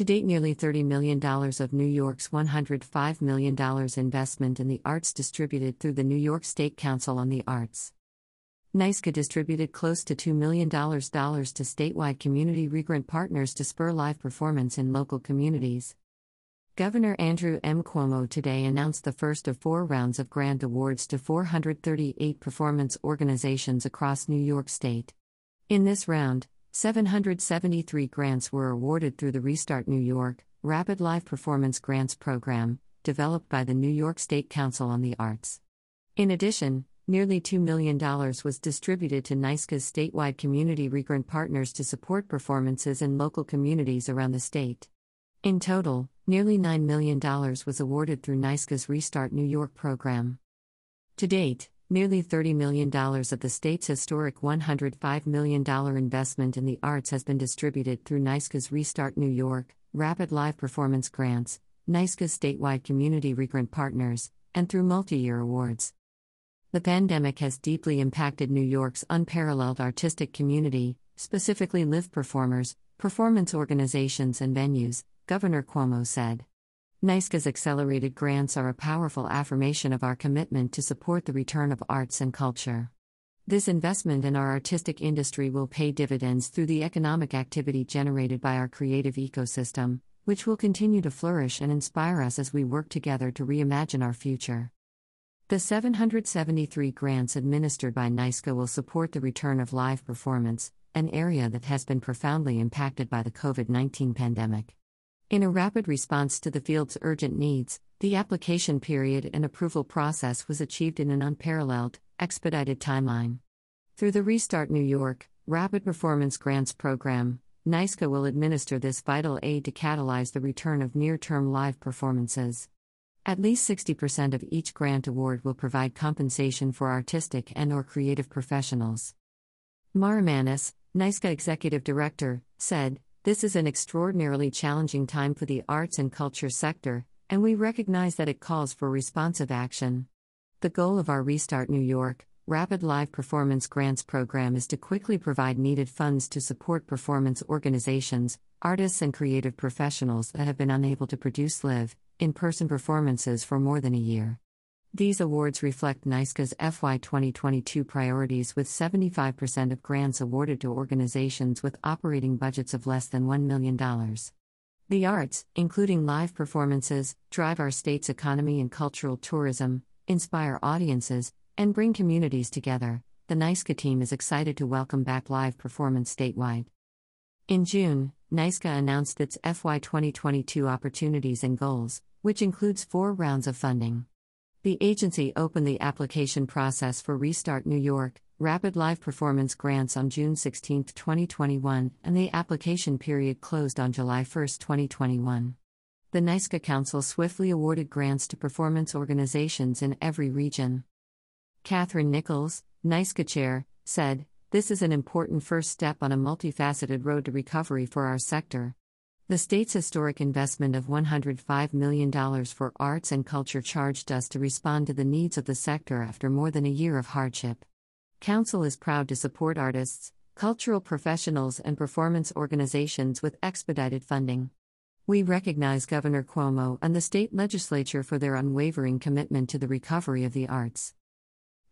To date, nearly $30 million of New York's $105 million investment in the arts distributed through the New York State Council on the Arts. NYSCA distributed close to $2 million to statewide community regrant partners to spur live performance in local communities. Governor Andrew M. Cuomo today announced the first of four rounds of grant awards to 438 performance organizations across New York State. In this round, 773 grants were awarded through the Restart New York Rapid Live Performance Grants Program, developed by the New York State Council on the Arts. In addition, Nearly $2 million was distributed to NYSCA's statewide community regrant partners to support performances in local communities around the state. In total, nearly $9 million was awarded through NYSCA's Restart New York program. To date, nearly $30 million of the state's historic $105 million investment in the arts has been distributed through NYSCA's Restart New York, Rapid Live Performance Grants, NYSCA's statewide community regrant partners, and through multi year awards. The pandemic has deeply impacted New York's unparalleled artistic community, specifically live performers, performance organizations, and venues, Governor Cuomo said. NYSCA's accelerated grants are a powerful affirmation of our commitment to support the return of arts and culture. This investment in our artistic industry will pay dividends through the economic activity generated by our creative ecosystem, which will continue to flourish and inspire us as we work together to reimagine our future. The 773 grants administered by NYSCA will support the return of live performance, an area that has been profoundly impacted by the COVID 19 pandemic. In a rapid response to the field's urgent needs, the application period and approval process was achieved in an unparalleled, expedited timeline. Through the Restart New York Rapid Performance Grants Program, NYSCA will administer this vital aid to catalyze the return of near term live performances. At least 60% of each grant award will provide compensation for artistic and or creative professionals. Mara Manus, NYSCA executive director, said, "This is an extraordinarily challenging time for the arts and culture sector, and we recognize that it calls for responsive action. The goal of our Restart New York Rapid Live Performance Grants program is to quickly provide needed funds to support performance organizations, artists and creative professionals that have been unable to produce live in person performances for more than a year. These awards reflect NYSCA's FY 2022 priorities with 75% of grants awarded to organizations with operating budgets of less than $1 million. The arts, including live performances, drive our state's economy and cultural tourism, inspire audiences, and bring communities together. The NYSCA team is excited to welcome back live performance statewide. In June, NYSCA announced its FY 2022 opportunities and goals, which includes four rounds of funding. The agency opened the application process for Restart New York Rapid Live Performance Grants on June 16, 2021, and the application period closed on July 1, 2021. The NYSCA Council swiftly awarded grants to performance organizations in every region. Katherine Nicholls, NYSCA chair, said, This is an important first step on a multifaceted road to recovery for our sector. The state's historic investment of $105 million for arts and culture charged us to respond to the needs of the sector after more than a year of hardship. Council is proud to support artists, cultural professionals, and performance organizations with expedited funding. We recognize Governor Cuomo and the state legislature for their unwavering commitment to the recovery of the arts.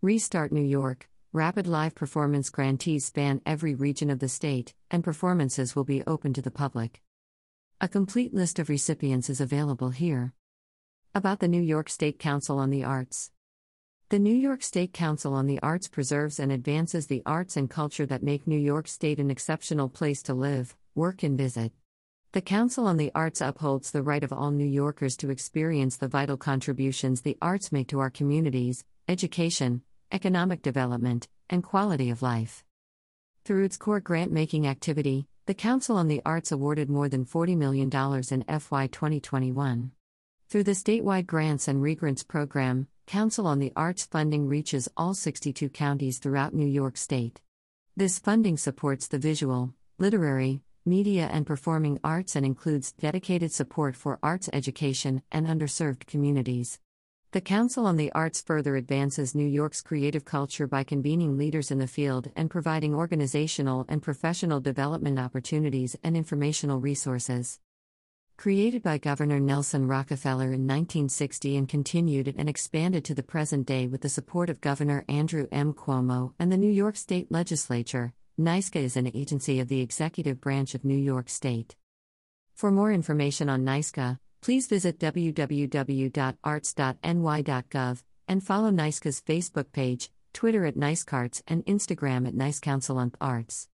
Restart New York Rapid Live Performance grantees span every region of the state, and performances will be open to the public. A complete list of recipients is available here. About the New York State Council on the Arts. The New York State Council on the Arts preserves and advances the arts and culture that make New York State an exceptional place to live, work, and visit. The Council on the Arts upholds the right of all New Yorkers to experience the vital contributions the arts make to our communities, education, economic development, and quality of life. Through its core grant making activity, the Council on the Arts awarded more than $40 million in FY 2021. Through the statewide Grants and Regrants program, Council on the Arts funding reaches all 62 counties throughout New York State. This funding supports the visual, literary, media, and performing arts and includes dedicated support for arts education and underserved communities. The Council on the Arts further advances New York's creative culture by convening leaders in the field and providing organizational and professional development opportunities and informational resources. Created by Governor Nelson Rockefeller in 1960 and continued and expanded to the present day with the support of Governor Andrew M. Cuomo and the New York State Legislature, NYSCA is an agency of the executive branch of New York State. For more information on NYSCA, please visit www.arts.ny.gov and follow NYSCA's Facebook page, Twitter at NYSCARTS, and Instagram at Arts.